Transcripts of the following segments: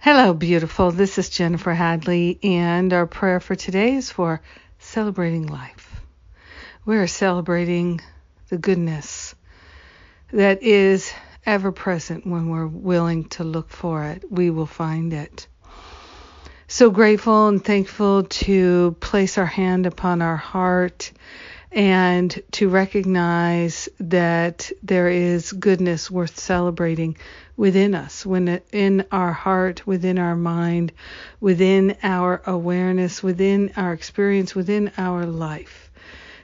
Hello, beautiful. This is Jennifer Hadley, and our prayer for today is for celebrating life. We're celebrating the goodness that is ever present when we're willing to look for it. We will find it. So grateful and thankful to place our hand upon our heart and to recognize that there is goodness worth celebrating within us, when in our heart, within our mind, within our awareness, within our experience, within our life.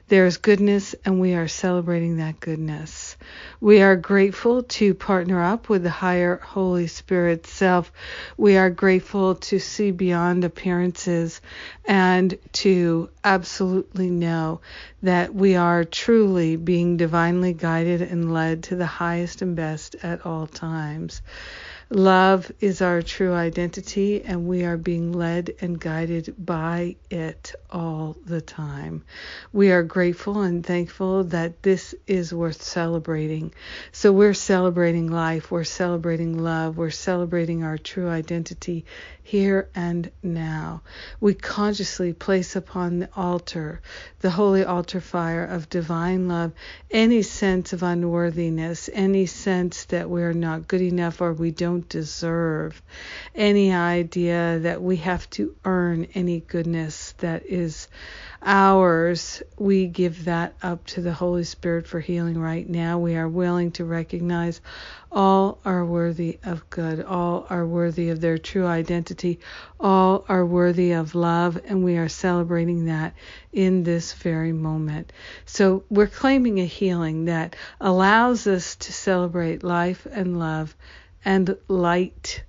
There is goodness, and we are celebrating that goodness. We are grateful to partner up with the higher Holy Spirit self. We are grateful to see beyond appearances and to absolutely know that we are truly being divinely guided and led to the highest and best at all times. Love is our true identity, and we are being led and guided by it all the time. We are grateful and thankful that this is worth celebrating. So we're celebrating life, we're celebrating love, we're celebrating our true identity here and now. We consciously place upon the altar, the holy altar fire of divine love, any sense of unworthiness, any sense that we're not good enough or we don't deserve, any idea that we have to earn any goodness that is ours, we give that up to the Holy Spirit for healing right now. We are willing to recognize all are worthy of good, all are worthy of their true identity, all are worthy of love, and we are celebrating that in this very moment. So we're claiming a healing that allows us to celebrate life and love and light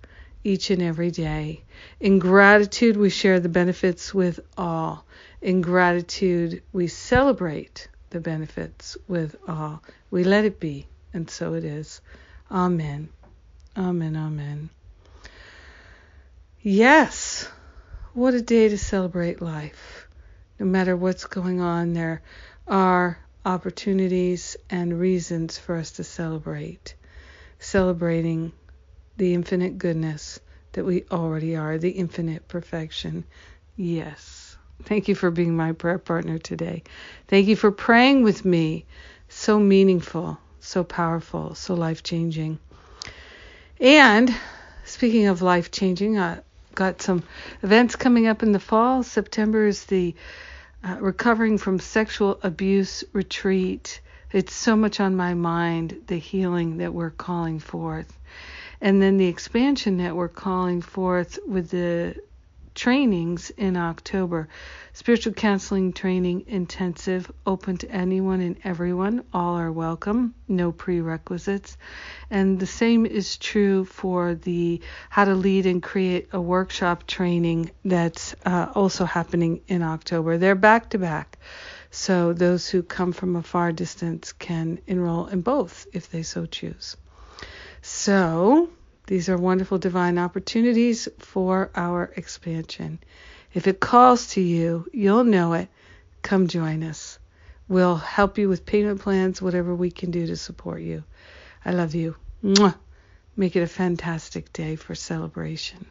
each and every day. In gratitude, we share the benefits with all. In gratitude, we celebrate the benefits with all. We let it be, and so it is. Amen. Amen. Amen. Yes, what a day to celebrate life. No matter what's going on, there are opportunities and reasons for us to celebrate. Celebrating the infinite goodness that we already are, the infinite perfection. Yes. Thank you for being my prayer partner today. Thank you for praying with me. So meaningful, so powerful, so life changing. And speaking of life changing, I got some events coming up in the fall. September is the uh, Recovering from Sexual Abuse Retreat. It's so much on my mind, the healing that we're calling forth. And then the expansion we're calling forth with the trainings in October. Spiritual counseling training intensive, open to anyone and everyone. All are welcome, no prerequisites. And the same is true for the how to lead and create a workshop training that's uh, also happening in October. They're back to back. So those who come from a far distance can enroll in both if they so choose. So, these are wonderful divine opportunities for our expansion. If it calls to you, you'll know it. Come join us. We'll help you with payment plans, whatever we can do to support you. I love you. Mwah. Make it a fantastic day for celebration.